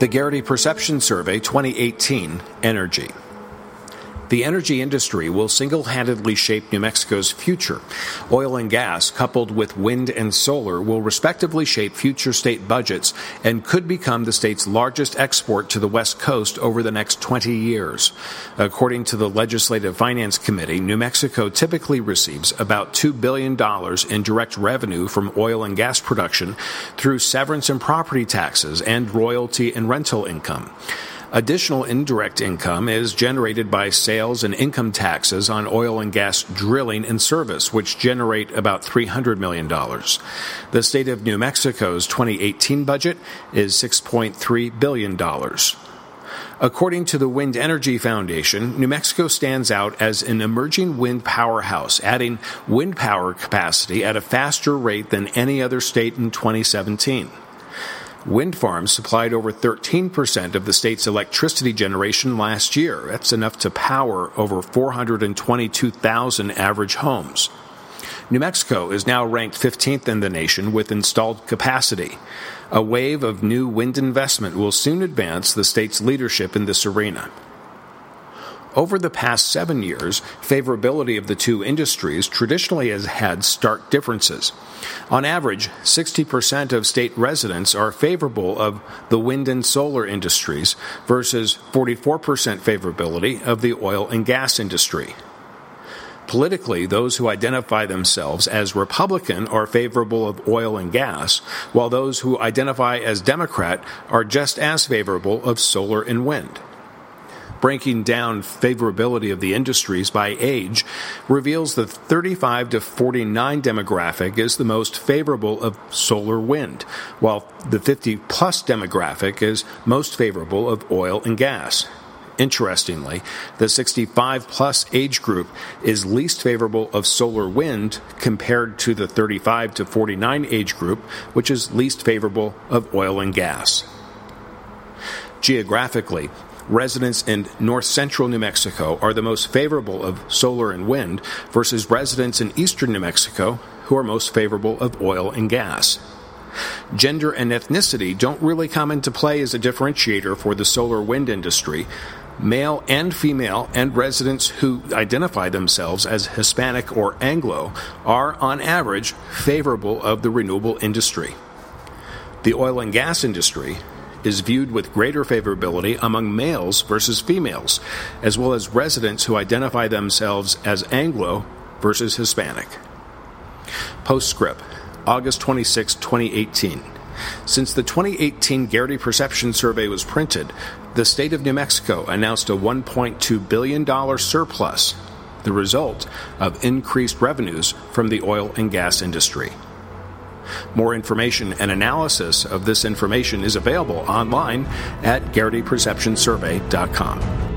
The Garrity Perception Survey 2018 Energy. The energy industry will single handedly shape New Mexico's future. Oil and gas, coupled with wind and solar, will respectively shape future state budgets and could become the state's largest export to the West Coast over the next 20 years. According to the Legislative Finance Committee, New Mexico typically receives about $2 billion in direct revenue from oil and gas production through severance and property taxes and royalty and rental income. Additional indirect income is generated by sales and income taxes on oil and gas drilling and service, which generate about $300 million. The state of New Mexico's 2018 budget is $6.3 billion. According to the Wind Energy Foundation, New Mexico stands out as an emerging wind powerhouse, adding wind power capacity at a faster rate than any other state in 2017. Wind farms supplied over 13% of the state's electricity generation last year. That's enough to power over 422,000 average homes. New Mexico is now ranked 15th in the nation with installed capacity. A wave of new wind investment will soon advance the state's leadership in this arena. Over the past seven years, favorability of the two industries traditionally has had stark differences. On average, 60% of state residents are favorable of the wind and solar industries versus 44% favorability of the oil and gas industry. Politically, those who identify themselves as Republican are favorable of oil and gas, while those who identify as Democrat are just as favorable of solar and wind breaking down favorability of the industries by age reveals the 35 to 49 demographic is the most favorable of solar wind, while the 50 plus demographic is most favorable of oil and gas. Interestingly, the 65 plus age group is least favorable of solar wind compared to the 35 to 49 age group, which is least favorable of oil and gas. Geographically, residents in north central New Mexico are the most favorable of solar and wind versus residents in eastern New Mexico who are most favorable of oil and gas. Gender and ethnicity don't really come into play as a differentiator for the solar wind industry. Male and female and residents who identify themselves as Hispanic or Anglo are, on average, favorable of the renewable industry. The oil and gas industry is viewed with greater favorability among males versus females, as well as residents who identify themselves as Anglo versus Hispanic. Postscript, August 26, 2018. Since the 2018 Garrity Perception Survey was printed, the state of New Mexico announced a $1.2 billion surplus, the result of increased revenues from the oil and gas industry. More information and analysis of this information is available online at GarrityPerceptionSurvey.com.